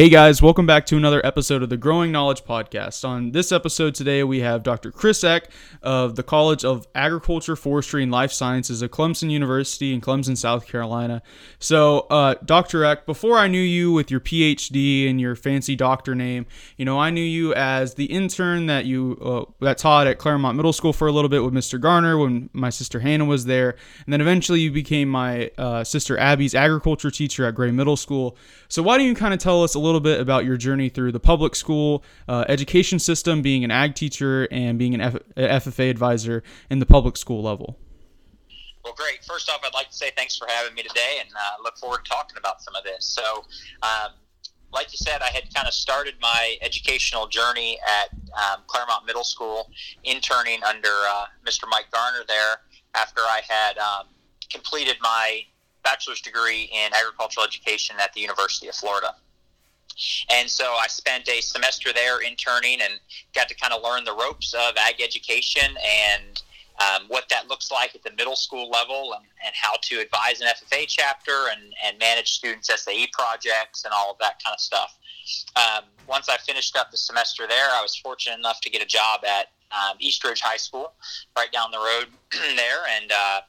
Hey guys, welcome back to another episode of the Growing Knowledge Podcast. On this episode today, we have Dr. Chris Eck of the College of Agriculture, Forestry, and Life Sciences at Clemson University in Clemson, South Carolina. So, uh, Dr. Eck, before I knew you with your PhD and your fancy doctor name, you know, I knew you as the intern that you uh, that taught at Clermont Middle School for a little bit with Mr. Garner when my sister Hannah was there, and then eventually you became my uh, sister Abby's agriculture teacher at Gray Middle School. So, why don't you kind of tell us a little bit about your journey through the public school uh, education system, being an ag teacher, and being an F- FFA advisor in the public school level? Well, great. First off, I'd like to say thanks for having me today and uh, look forward to talking about some of this. So, um, like you said, I had kind of started my educational journey at um, Clermont Middle School, interning under uh, Mr. Mike Garner there after I had um, completed my bachelor's degree in agricultural education at the University of Florida. And so I spent a semester there interning and got to kind of learn the ropes of ag education and um, what that looks like at the middle school level and, and how to advise an FFA chapter and, and manage students' SAE projects and all of that kind of stuff. Um, once I finished up the semester there, I was fortunate enough to get a job at um, Eastridge High School right down the road there and uh,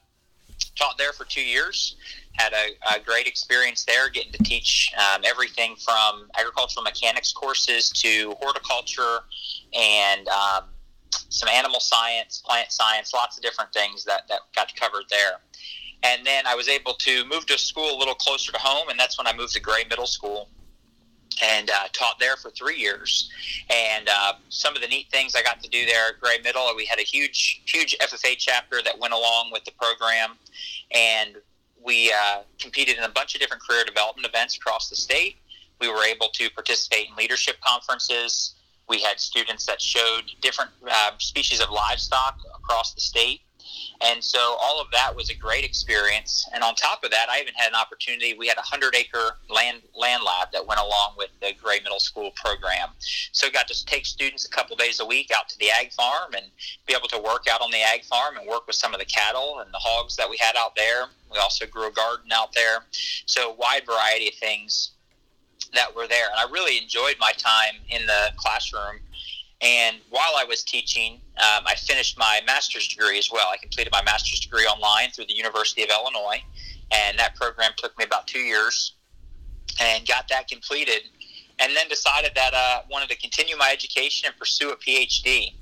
taught there for two years had a, a, great experience there, getting to teach um, everything from agricultural mechanics courses to horticulture and um, some animal science, plant science, lots of different things that, that got covered there. And then I was able to move to a school a little closer to home, and that's when I moved to Gray Middle School and uh, taught there for three years. And uh, some of the neat things I got to do there at Gray Middle, we had a huge, huge FFA chapter that went along with the program, and we uh, competed in a bunch of different career development events across the state. We were able to participate in leadership conferences. We had students that showed different uh, species of livestock across the state. And so all of that was a great experience. And on top of that, I even had an opportunity. We had a hundred acre land land lab that went along with the Gray Middle School program. So I got to take students a couple days a week out to the ag farm and be able to work out on the ag farm and work with some of the cattle and the hogs that we had out there. We also grew a garden out there. So wide variety of things that were there. And I really enjoyed my time in the classroom and while I was teaching, um, I finished my master's degree as well. I completed my master's degree online through the University of Illinois, and that program took me about two years, and got that completed, and then decided that I uh, wanted to continue my education and pursue a PhD.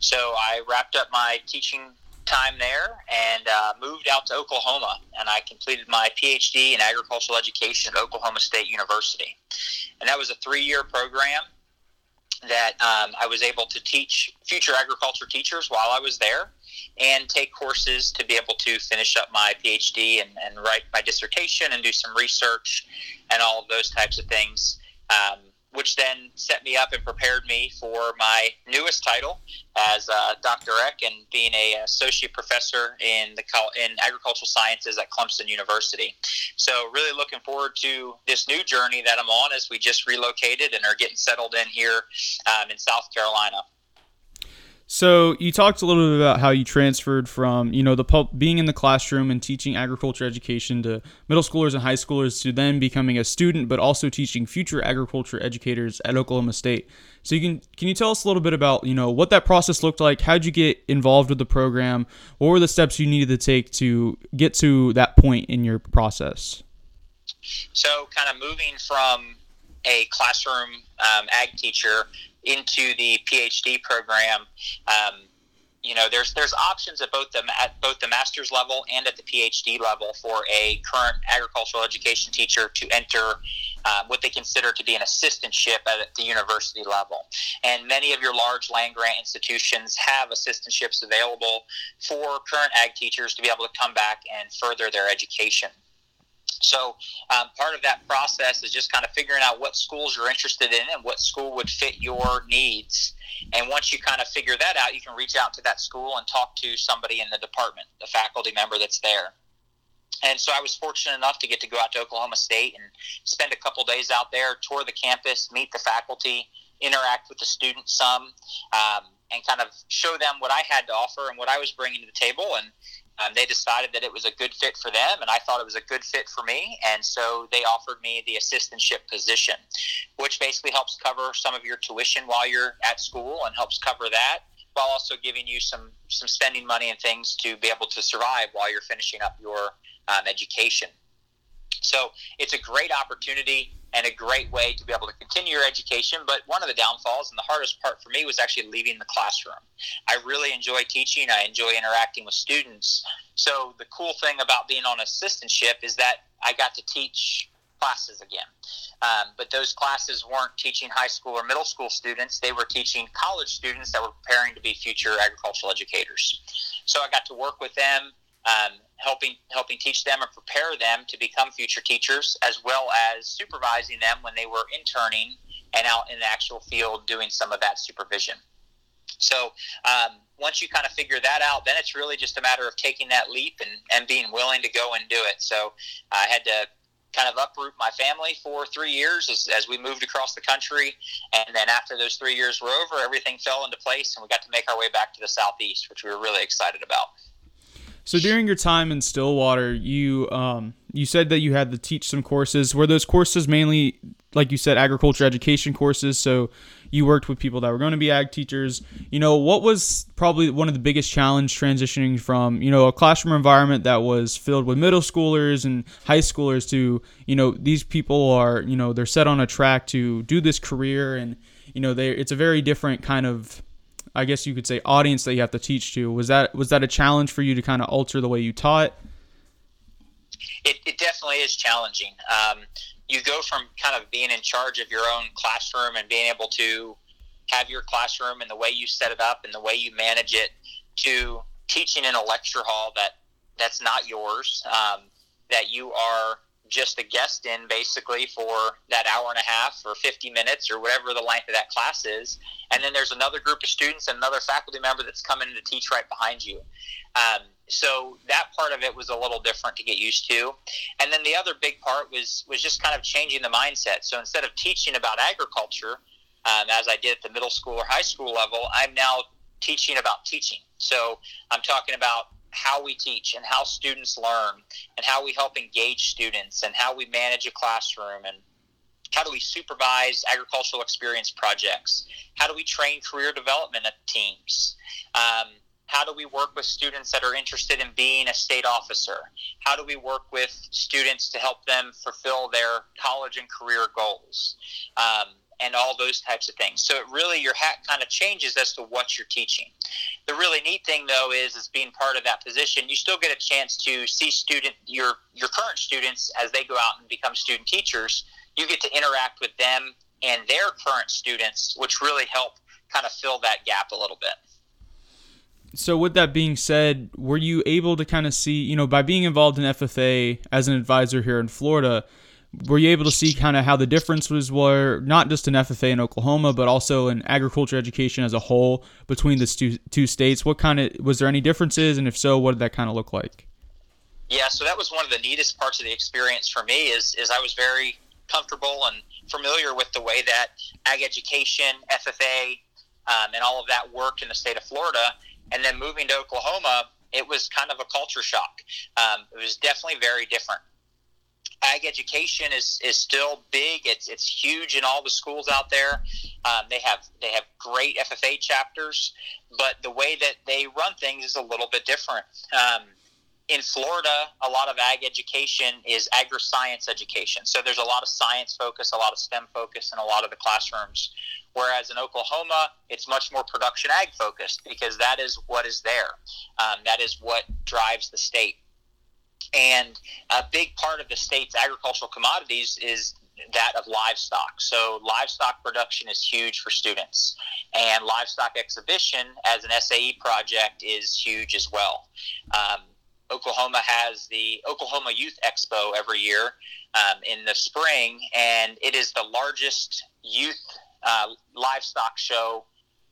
So I wrapped up my teaching time there and uh, moved out to Oklahoma, and I completed my PhD in agricultural education at Oklahoma State University, and that was a three-year program that um, I was able to teach future agriculture teachers while I was there and take courses to be able to finish up my PhD and, and write my dissertation and do some research and all of those types of things. Um, which then set me up and prepared me for my newest title as uh, Dr. Eck and being a associate professor in the in agricultural sciences at Clemson University. So really looking forward to this new journey that I'm on as we just relocated and are getting settled in here um, in South Carolina. So you talked a little bit about how you transferred from, you know, the pub, being in the classroom and teaching agriculture education to middle schoolers and high schoolers to then becoming a student, but also teaching future agriculture educators at Oklahoma State. So you can can you tell us a little bit about, you know, what that process looked like? How'd you get involved with the program? What were the steps you needed to take to get to that point in your process? So kind of moving from a classroom um, ag teacher into the PhD program, um, you know, there's there's options at both the at both the master's level and at the PhD level for a current agricultural education teacher to enter uh, what they consider to be an assistantship at the university level. And many of your large land grant institutions have assistantships available for current ag teachers to be able to come back and further their education. So um, part of that process is just kind of figuring out what schools you're interested in and what school would fit your needs. And once you kind of figure that out, you can reach out to that school and talk to somebody in the department, the faculty member that's there. And so I was fortunate enough to get to go out to Oklahoma State and spend a couple days out there, tour the campus, meet the faculty, interact with the students some, um, and kind of show them what I had to offer and what I was bringing to the table. And um, they decided that it was a good fit for them, and I thought it was a good fit for me. And so they offered me the assistantship position, which basically helps cover some of your tuition while you're at school and helps cover that while also giving you some some spending money and things to be able to survive while you're finishing up your um, education. So it's a great opportunity and a great way to be able to continue your education. But one of the downfalls and the hardest part for me was actually leaving the classroom. I really enjoy teaching, I enjoy interacting with students. So the cool thing about being on assistantship is that I got to teach classes again. Um, but those classes weren't teaching high school or middle school students, they were teaching college students that were preparing to be future agricultural educators. So I got to work with them um, helping helping teach them and prepare them to become future teachers, as well as supervising them when they were interning and out in the actual field doing some of that supervision. So um, once you kind of figure that out, then it's really just a matter of taking that leap and, and being willing to go and do it. So I had to kind of uproot my family for three years as, as we moved across the country. And then after those three years were over, everything fell into place and we got to make our way back to the Southeast, which we were really excited about. So during your time in Stillwater, you um, you said that you had to teach some courses. Were those courses mainly, like you said, agriculture education courses? So you worked with people that were going to be ag teachers. You know, what was probably one of the biggest challenge transitioning from you know a classroom environment that was filled with middle schoolers and high schoolers to you know these people are you know they're set on a track to do this career and you know they it's a very different kind of I guess you could say audience that you have to teach to. Was that was that a challenge for you to kind of alter the way you taught? It, it definitely is challenging. Um, you go from kind of being in charge of your own classroom and being able to have your classroom and the way you set it up and the way you manage it to teaching in a lecture hall that that's not yours um, that you are just a guest in basically for that hour and a half or 50 minutes or whatever the length of that class is. And then there's another group of students and another faculty member that's coming to teach right behind you. Um, so that part of it was a little different to get used to. And then the other big part was, was just kind of changing the mindset. So instead of teaching about agriculture, um, as I did at the middle school or high school level, I'm now teaching about teaching. So I'm talking about how we teach and how students learn and how we help engage students and how we manage a classroom and how do we supervise agricultural experience projects? How do we train career development teams? Um, how do we work with students that are interested in being a state officer? How do we work with students to help them fulfill their college and career goals? Um, and all those types of things. So it really your hat kind of changes as to what you're teaching. The really neat thing though is is being part of that position, you still get a chance to see student your your current students as they go out and become student teachers. You get to interact with them and their current students, which really help kind of fill that gap a little bit. So with that being said, were you able to kind of see, you know, by being involved in FFA as an advisor here in Florida, were you able to see kind of how the differences were not just in FFA in Oklahoma, but also in agriculture education as a whole between the two, two states? What kind of was there any differences, and if so, what did that kind of look like? Yeah, so that was one of the neatest parts of the experience for me. Is is I was very comfortable and familiar with the way that ag education, FFA, um, and all of that worked in the state of Florida, and then moving to Oklahoma, it was kind of a culture shock. Um, it was definitely very different ag education is, is still big. It's it's huge in all the schools out there. Um, they have they have great FFA chapters, but the way that they run things is a little bit different. Um, in Florida, a lot of ag education is agri-science education. So there's a lot of science focus, a lot of STEM focus in a lot of the classrooms. Whereas in Oklahoma, it's much more production ag focused because that is what is there. Um, that is what drives the state. And a big part of the state's agricultural commodities is that of livestock. So livestock production is huge for students, and livestock exhibition as an SAE project is huge as well. Um, Oklahoma has the Oklahoma Youth Expo every year um, in the spring, and it is the largest youth uh, livestock show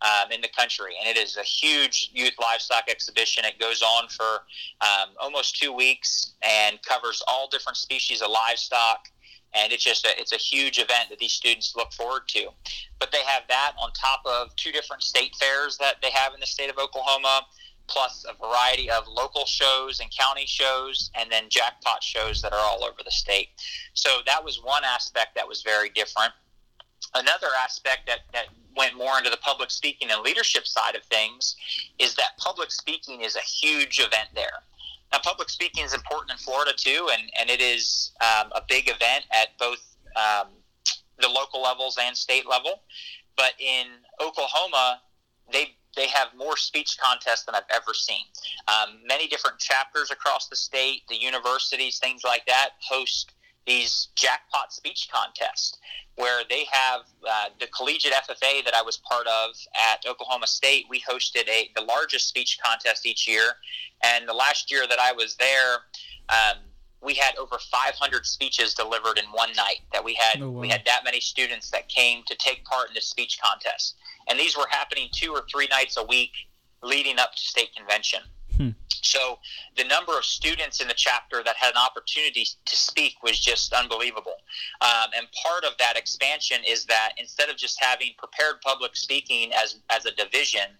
um, in the country. And it is a huge youth livestock exhibition. It goes on for um, almost two weeks and covers all different species of livestock. And it's just a, it's a huge event that these students look forward to. But they have that on top of two different state fairs that they have in the state of Oklahoma. plus a variety of local shows and county shows, and then jackpot shows that are all over the state. So that was one aspect that was very different. Another aspect that, that went more into the public speaking and leadership side of things is that public speaking is a huge event there. Now, public speaking is important in Florida too, and, and it is um, a big event at both um, the local levels and state level. But in Oklahoma, they they have more speech contests than I've ever seen. Um, many different chapters across the state, the universities, things like that, host these jackpot speech contests where they have uh, the collegiate FFA that I was part of at Oklahoma State. We hosted a the largest speech contest each year, and the last year that I was there. Um, we had over 500 speeches delivered in one night. That we had oh, wow. we had that many students that came to take part in the speech contest, and these were happening two or three nights a week leading up to state convention. Hmm. So the number of students in the chapter that had an opportunity to speak was just unbelievable. Um, and part of that expansion is that instead of just having prepared public speaking as as a division,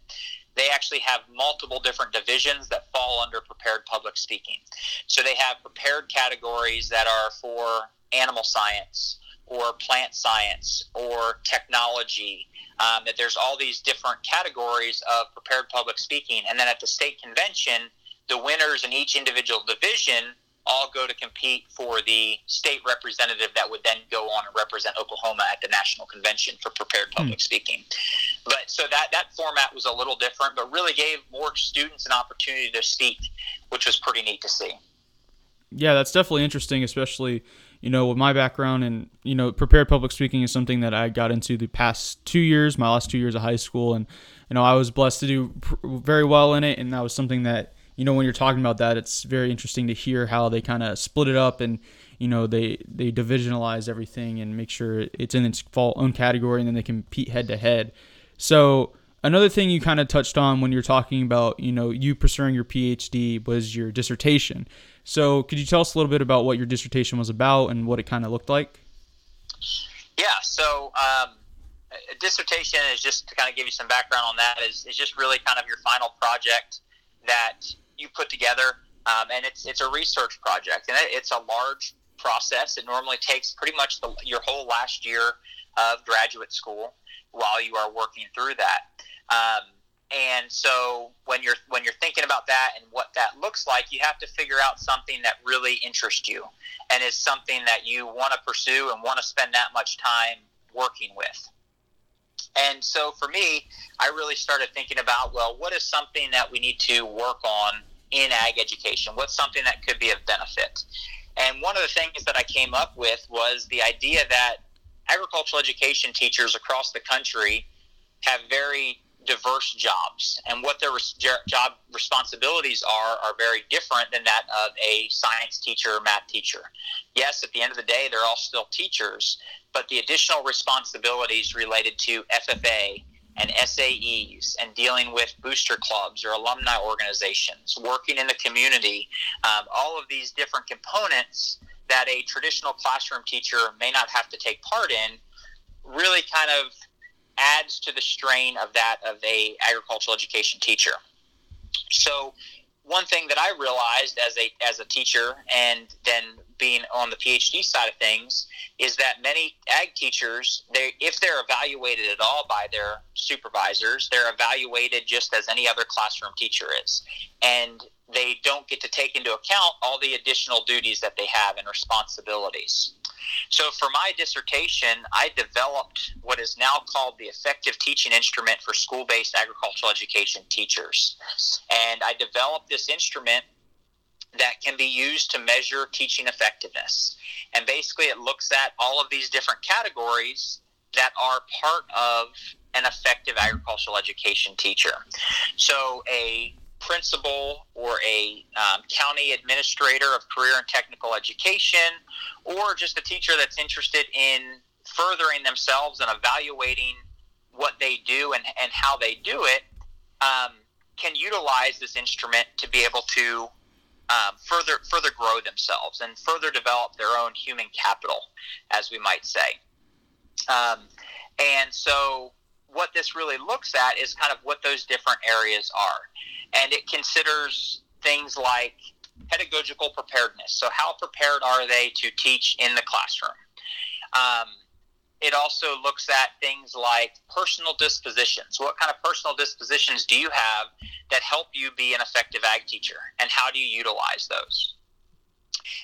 they actually have multiple different divisions that fall under prepared public speaking. So they have prepared categories that are for animal science or plant science or technology. Um, that there's all these different categories of prepared public speaking. And then at the state convention, the winners in each individual division all go to compete for the state representative that would then go on and represent Oklahoma at the national convention for prepared hmm. public speaking. But so that that format was a little different, but really gave more students an opportunity to speak, which was pretty neat to see. Yeah, that's definitely interesting, especially you know with my background and you know prepared public speaking is something that I got into the past two years, my last two years of high school, and you know I was blessed to do pr- very well in it, and that was something that you know when you're talking about that it's very interesting to hear how they kind of split it up and you know they they divisionalize everything and make sure it's in its own category and then they compete head to head. So another thing you kind of touched on when you're talking about you know you pursuing your phd was your dissertation so could you tell us a little bit about what your dissertation was about and what it kind of looked like yeah so um, a dissertation is just to kind of give you some background on that is, is just really kind of your final project that you put together, um, and it's it's a research project, and it, it's a large process. It normally takes pretty much the, your whole last year of graduate school while you are working through that. Um, and so when you're when you're thinking about that and what that looks like, you have to figure out something that really interests you and is something that you want to pursue and want to spend that much time working with. And so for me, I really started thinking about, well, what is something that we need to work on in ag education? What's something that could be of benefit? And one of the things that I came up with was the idea that agricultural education teachers across the country have very diverse jobs and what their res- job responsibilities are are very different than that of a science teacher or math teacher. Yes, at the end of the day, they're all still teachers, but the additional responsibilities related to FFA and SAEs and dealing with booster clubs or alumni organizations, working in the community, um, all of these different components that a traditional classroom teacher may not have to take part in really kind of adds to the strain of that of a agricultural education teacher. So one thing that I realized as a as a teacher and then being on the PhD side of things is that many ag teachers they if they're evaluated at all by their supervisors they're evaluated just as any other classroom teacher is and they don't get to take into account all the additional duties that they have and responsibilities so for my dissertation, I developed what is now called the effective teaching instrument for school based agricultural education teachers. And I developed this instrument that can be used to measure teaching effectiveness. And basically, it looks at all of these different categories that are part of an effective agricultural education teacher. So, a principal or a um, county administrator of career and technical education, or just a teacher that's interested in furthering themselves and evaluating what they do and, and how they do it, um, can utilize this instrument to be able to um, further further grow themselves and further develop their own human capital, as we might say. Um, and so what this really looks at is kind of what those different areas are. And it considers things like pedagogical preparedness. So, how prepared are they to teach in the classroom? Um, it also looks at things like personal dispositions. What kind of personal dispositions do you have that help you be an effective ag teacher, and how do you utilize those?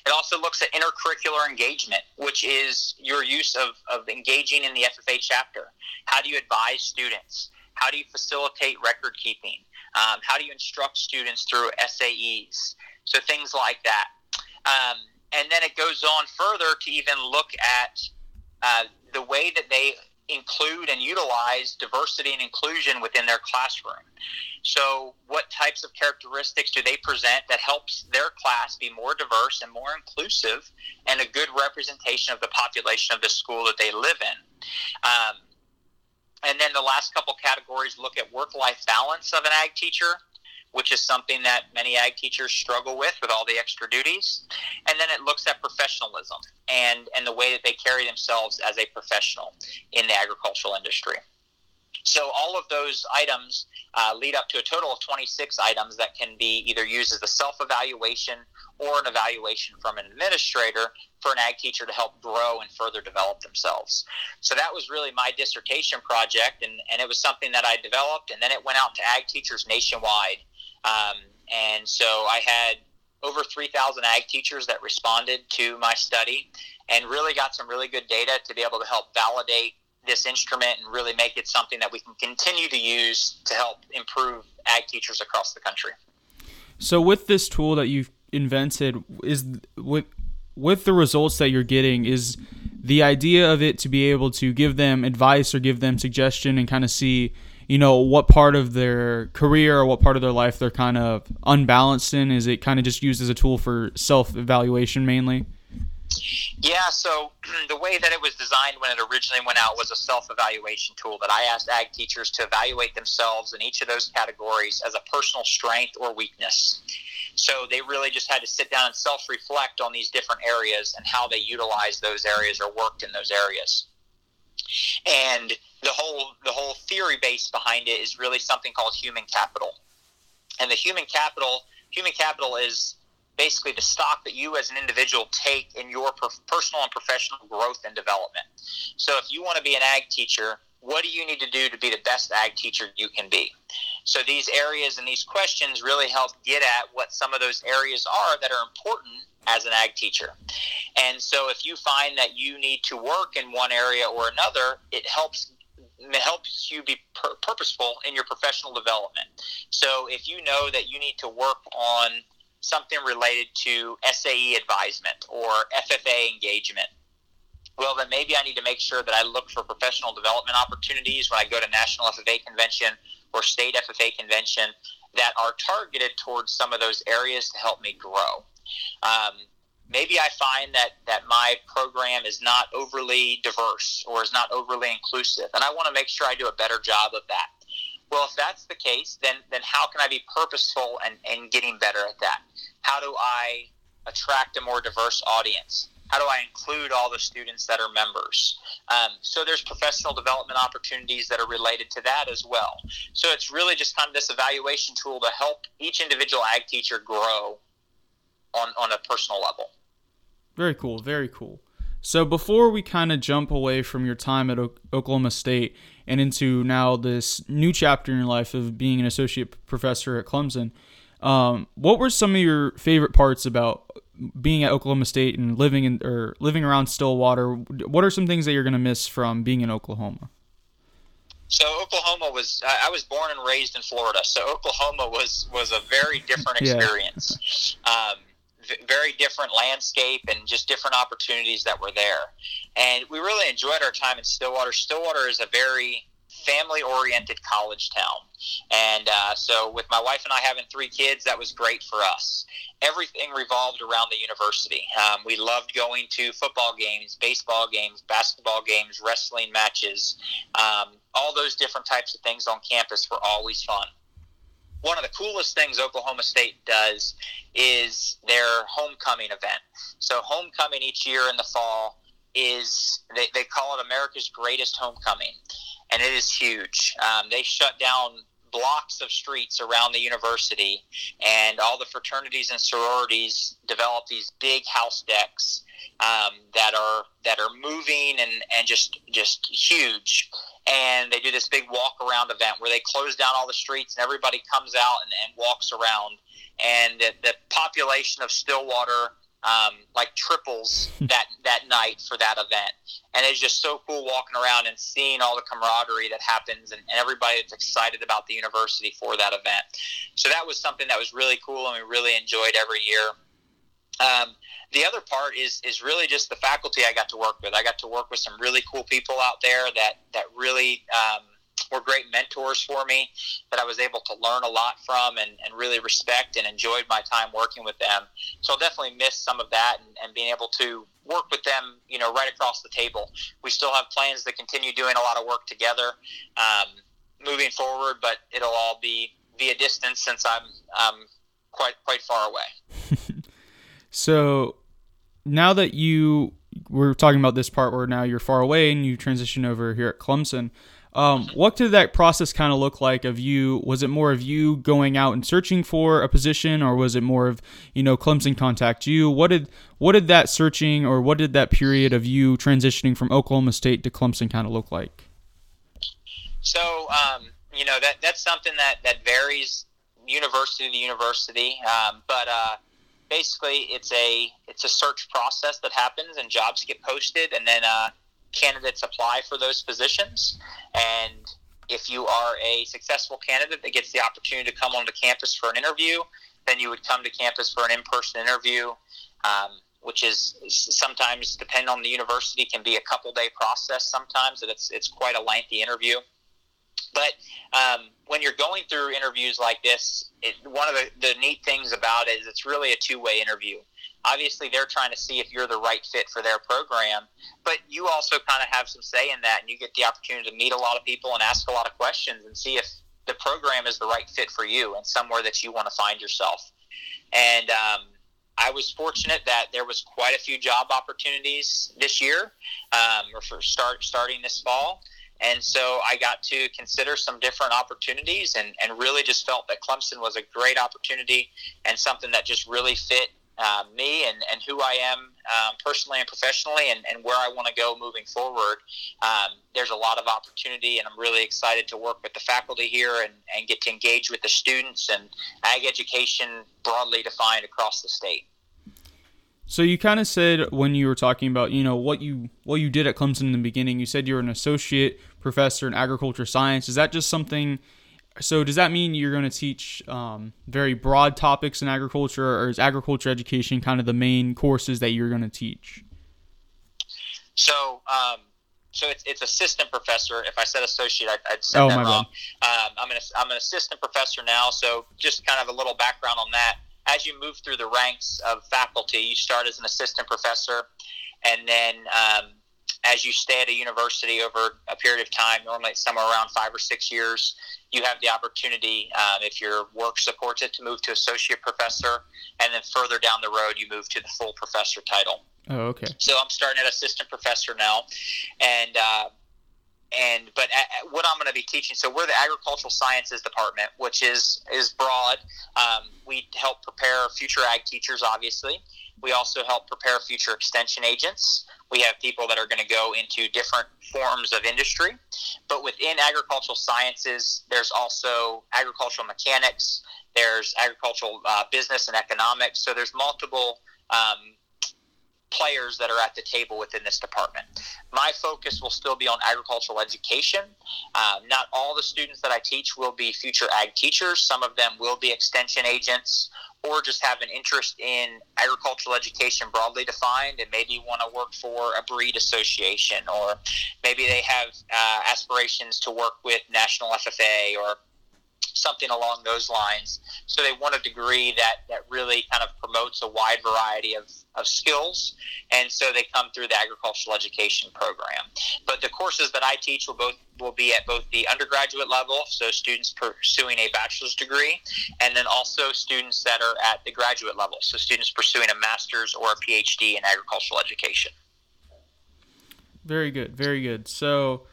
It also looks at intercurricular engagement, which is your use of, of engaging in the FFA chapter. How do you advise students? How do you facilitate record keeping? Um, how do you instruct students through SAEs? So things like that. Um, and then it goes on further to even look at uh, the way that they include and utilize diversity and inclusion within their classroom. So, what types of characteristics do they present that helps their class be more diverse and more inclusive and a good representation of the population of the school that they live in? Um, and then the last couple categories look at work life balance of an ag teacher which is something that many ag teachers struggle with with all the extra duties. And then it looks at professionalism and, and the way that they carry themselves as a professional in the agricultural industry. So all of those items uh, lead up to a total of 26 items that can be either used as a self-evaluation or an evaluation from an administrator for an ag teacher to help grow and further develop themselves. So that was really my dissertation project, and, and it was something that I developed, and then it went out to ag teachers nationwide um, and so I had over 3,000 ag teachers that responded to my study and really got some really good data to be able to help validate this instrument and really make it something that we can continue to use to help improve ag teachers across the country. So with this tool that you've invented is with with the results that you're getting is the idea of it to be able to give them advice or give them suggestion and kind of see you know what part of their career or what part of their life they're kind of unbalanced in is it kind of just used as a tool for self-evaluation mainly? Yeah so the way that it was designed when it originally went out was a self-evaluation tool that i asked ag teachers to evaluate themselves in each of those categories as a personal strength or weakness. So they really just had to sit down and self-reflect on these different areas and how they utilized those areas or worked in those areas and the whole the whole theory base behind it is really something called human capital. And the human capital human capital is basically the stock that you as an individual take in your personal and professional growth and development. So if you want to be an ag teacher, what do you need to do to be the best ag teacher you can be? So these areas and these questions really help get at what some of those areas are that are important as an ag teacher. And so if you find that you need to work in one area or another, it helps helps you be pur- purposeful in your professional development. So if you know that you need to work on something related to SAE advisement or FFA engagement, well, then maybe I need to make sure that I look for professional development opportunities when I go to National FFA Convention or State FFA Convention that are targeted towards some of those areas to help me grow. Um, maybe I find that that my program is not overly diverse or is not overly inclusive, and I want to make sure I do a better job of that. Well, if that's the case, then then how can I be purposeful and, and getting better at that? How do I attract a more diverse audience? How do I include all the students that are members? Um, so there's professional development opportunities that are related to that as well. So it's really just kind of this evaluation tool to help each individual ag teacher grow on, on a personal level. Very cool. Very cool. So before we kind of jump away from your time at o- Oklahoma State and into now this new chapter in your life of being an associate professor at Clemson, um, what were some of your favorite parts about being at Oklahoma State and living in or living around Stillwater, what are some things that you're going to miss from being in Oklahoma? So Oklahoma was I was born and raised in Florida, so Oklahoma was was a very different experience. yeah. um, very different landscape and just different opportunities that were there. And we really enjoyed our time in Stillwater. Stillwater is a very family oriented college town. And uh, so, with my wife and I having three kids, that was great for us. Everything revolved around the university. Um, we loved going to football games, baseball games, basketball games, wrestling matches. Um, all those different types of things on campus were always fun. One of the coolest things Oklahoma State does is their homecoming event. So, homecoming each year in the fall is they, they call it America's greatest homecoming and it is huge. Um, they shut down blocks of streets around the university, and all the fraternities and sororities develop these big house decks um, that are that are moving and, and just just huge. And they do this big walk around event where they close down all the streets and everybody comes out and, and walks around. And the, the population of Stillwater um, like triples that that night for that event, and it's just so cool walking around and seeing all the camaraderie that happens, and, and everybody that's excited about the university for that event. So that was something that was really cool, and we really enjoyed every year. Um, the other part is is really just the faculty I got to work with. I got to work with some really cool people out there that that really um, were great mentors for me that I was able to learn a lot from and, and really respect and enjoyed my time working with them. So I'll definitely miss some of that and, and being able to work with them, you know, right across the table. We still have plans to continue doing a lot of work together um, moving forward, but it'll all be via distance since I'm um, quite quite far away. so now that you we're talking about this part where now you're far away and you transition over here at Clemson. Um, what did that process kind of look like of you? Was it more of you going out and searching for a position, or was it more of you know Clemson contact you? What did what did that searching or what did that period of you transitioning from Oklahoma State to Clemson kind of look like? So um, you know that that's something that that varies university to university, um, but uh, basically it's a it's a search process that happens and jobs get posted, and then uh, candidates apply for those positions. And if you are a successful candidate that gets the opportunity to come onto campus for an interview, then you would come to campus for an in-person interview, um, which is sometimes, depending on the university, can be a couple day process. Sometimes it's it's quite a lengthy interview. But um, when you're going through interviews like this, it, one of the, the neat things about it is it's really a two way interview. Obviously they're trying to see if you're the right fit for their program but you also kind of have some say in that and you get the opportunity to meet a lot of people and ask a lot of questions and see if the program is the right fit for you and somewhere that you want to find yourself. And um, i was fortunate that there was quite a few job opportunities this year um, or for start starting this fall and so I got to consider some different opportunities and, and really just felt that Clemson was a great opportunity and something that just really fit uh, me and, and who I am um, personally and professionally and, and where I want to go moving forward. Um, there's a lot of opportunity, and I'm really excited to work with the faculty here and, and get to engage with the students and ag education broadly defined across the state. So you kind of said when you were talking about you know what you what you did at Clemson in the beginning, you said you're an associate professor in agriculture science. Is that just something so does that mean you're going to teach um, very broad topics in agriculture, or is agriculture education kind of the main courses that you're going to teach? So, um, so it's, it's assistant professor. If I said associate, I, would said oh, that wrong. Um, I'm an I'm an assistant professor now. So just kind of a little background on that. As you move through the ranks of faculty, you start as an assistant professor, and then um, as you stay at a university over a period of time, normally it's somewhere around five or six years, you have the opportunity, um, if your work supports it, to move to associate professor, and then further down the road, you move to the full professor title. Oh, okay. So I'm starting at assistant professor now, and uh, and but at, what I'm going to be teaching. So we're the agricultural sciences department, which is is broad. Um, we help prepare future ag teachers, obviously. We also help prepare future extension agents. We have people that are going to go into different forms of industry. But within agricultural sciences, there's also agricultural mechanics, there's agricultural uh, business and economics. So there's multiple um, players that are at the table within this department. My focus will still be on agricultural education. Uh, not all the students that I teach will be future ag teachers. Some of them will be extension agents or just have an interest in agricultural education broadly defined and maybe want to work for a breed association or maybe they have uh, aspirations to work with national FFA or something along those lines. So they want a degree that, that really kind of promotes a wide variety of, of skills. And so they come through the agricultural education program. But the courses that I teach will both will be at both the undergraduate level, so students pursuing a bachelor's degree, and then also students that are at the graduate level, so students pursuing a master's or a PhD in agricultural education. Very good, very good. So,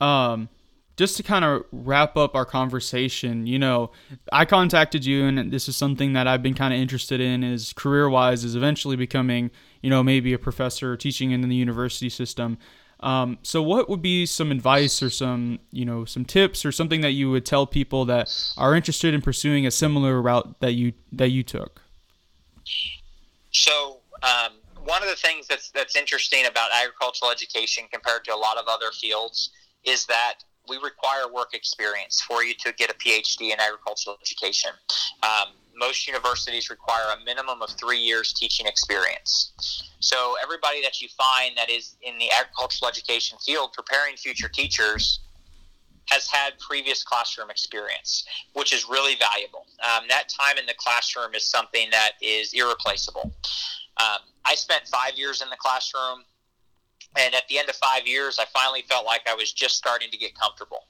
um, just to kind of wrap up our conversation, you know, I contacted you, and this is something that I've been kind of interested in, is career wise, is eventually becoming, you know, maybe a professor teaching in the university system. Um, so, what would be some advice or some, you know, some tips or something that you would tell people that are interested in pursuing a similar route that you that you took? So, um, one of the things that's that's interesting about agricultural education compared to a lot of other fields is that we require work experience for you to get a PhD in agricultural education. Um, most universities require a minimum of three years teaching experience. So everybody that you find that is in the agricultural education field preparing future teachers has had previous classroom experience, which is really valuable. Um, that time in the classroom is something that is irreplaceable. Um, I spent five years in the classroom. And at the end of five years, I finally felt like I was just starting to get comfortable.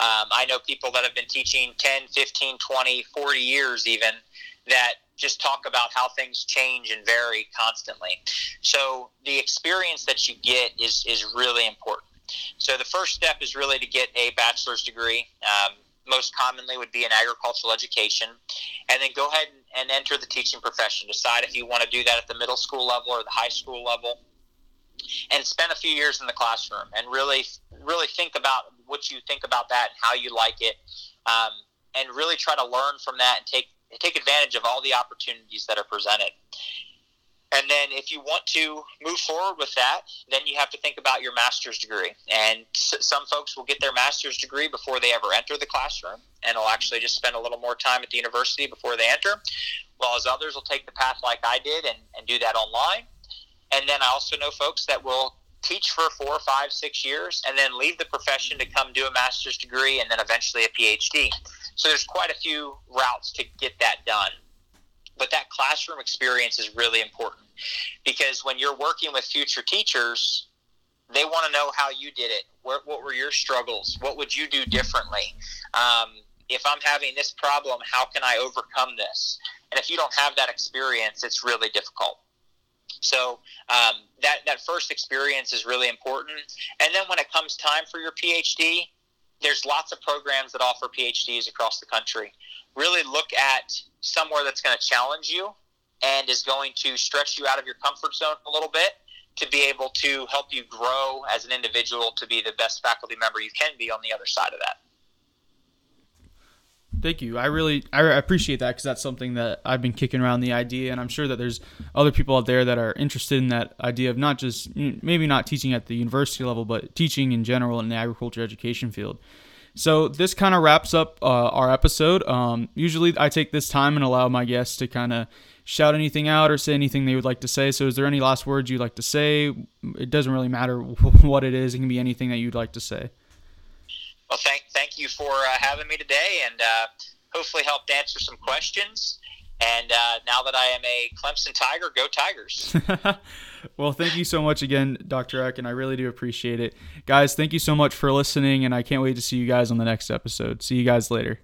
Um, I know people that have been teaching 10, 15, 20, 40 years even that just talk about how things change and vary constantly. So the experience that you get is, is really important. So the first step is really to get a bachelor's degree. Um, most commonly would be in agricultural education, and then go ahead and enter the teaching profession. Decide if you want to do that at the middle school level or the high school level and spend a few years in the classroom and really really think about what you think about that and how you like it um, and really try to learn from that and take take advantage of all the opportunities that are presented. And then if you want to move forward with that then you have to think about your master's degree. And some folks will get their master's degree before they ever enter the classroom and will actually just spend a little more time at the university before they enter while as others will take the path like i did and, and do that online and then I also know folks that will teach for four, five, six years and then leave the profession to come do a master's degree and then eventually a PhD. So there's quite a few routes to get that done. But that classroom experience is really important because when you're working with future teachers, they want to know how you did it. What, what were your struggles? What would you do differently? Um, if I'm having this problem, how can I overcome this? And if you don't have that experience, it's really difficult. So um, that that first experience is really important. And then when it comes time for your PhD, there's lots of programs that offer PhDs across the country. Really look at somewhere that's going to challenge you and is going to stretch you out of your comfort zone a little bit to be able to help you grow as an individual to be the best faculty member you can be on the other side of that. Thank you. I really I appreciate that because that's something that I've been kicking around the idea, and I'm sure that there's other people out there that are interested in that idea of not just maybe not teaching at the university level, but teaching in general in the agriculture education field. So this kind of wraps up uh, our episode. Um, usually, I take this time and allow my guests to kind of shout anything out or say anything they would like to say. So, is there any last words you'd like to say? It doesn't really matter what it is; it can be anything that you'd like to say. Well, thank thank you for uh, having me today, and uh, hopefully helped answer some questions. And uh, now that I am a Clemson Tiger, go Tigers! well, thank you so much again, Dr. Eck, and I really do appreciate it, guys. Thank you so much for listening, and I can't wait to see you guys on the next episode. See you guys later.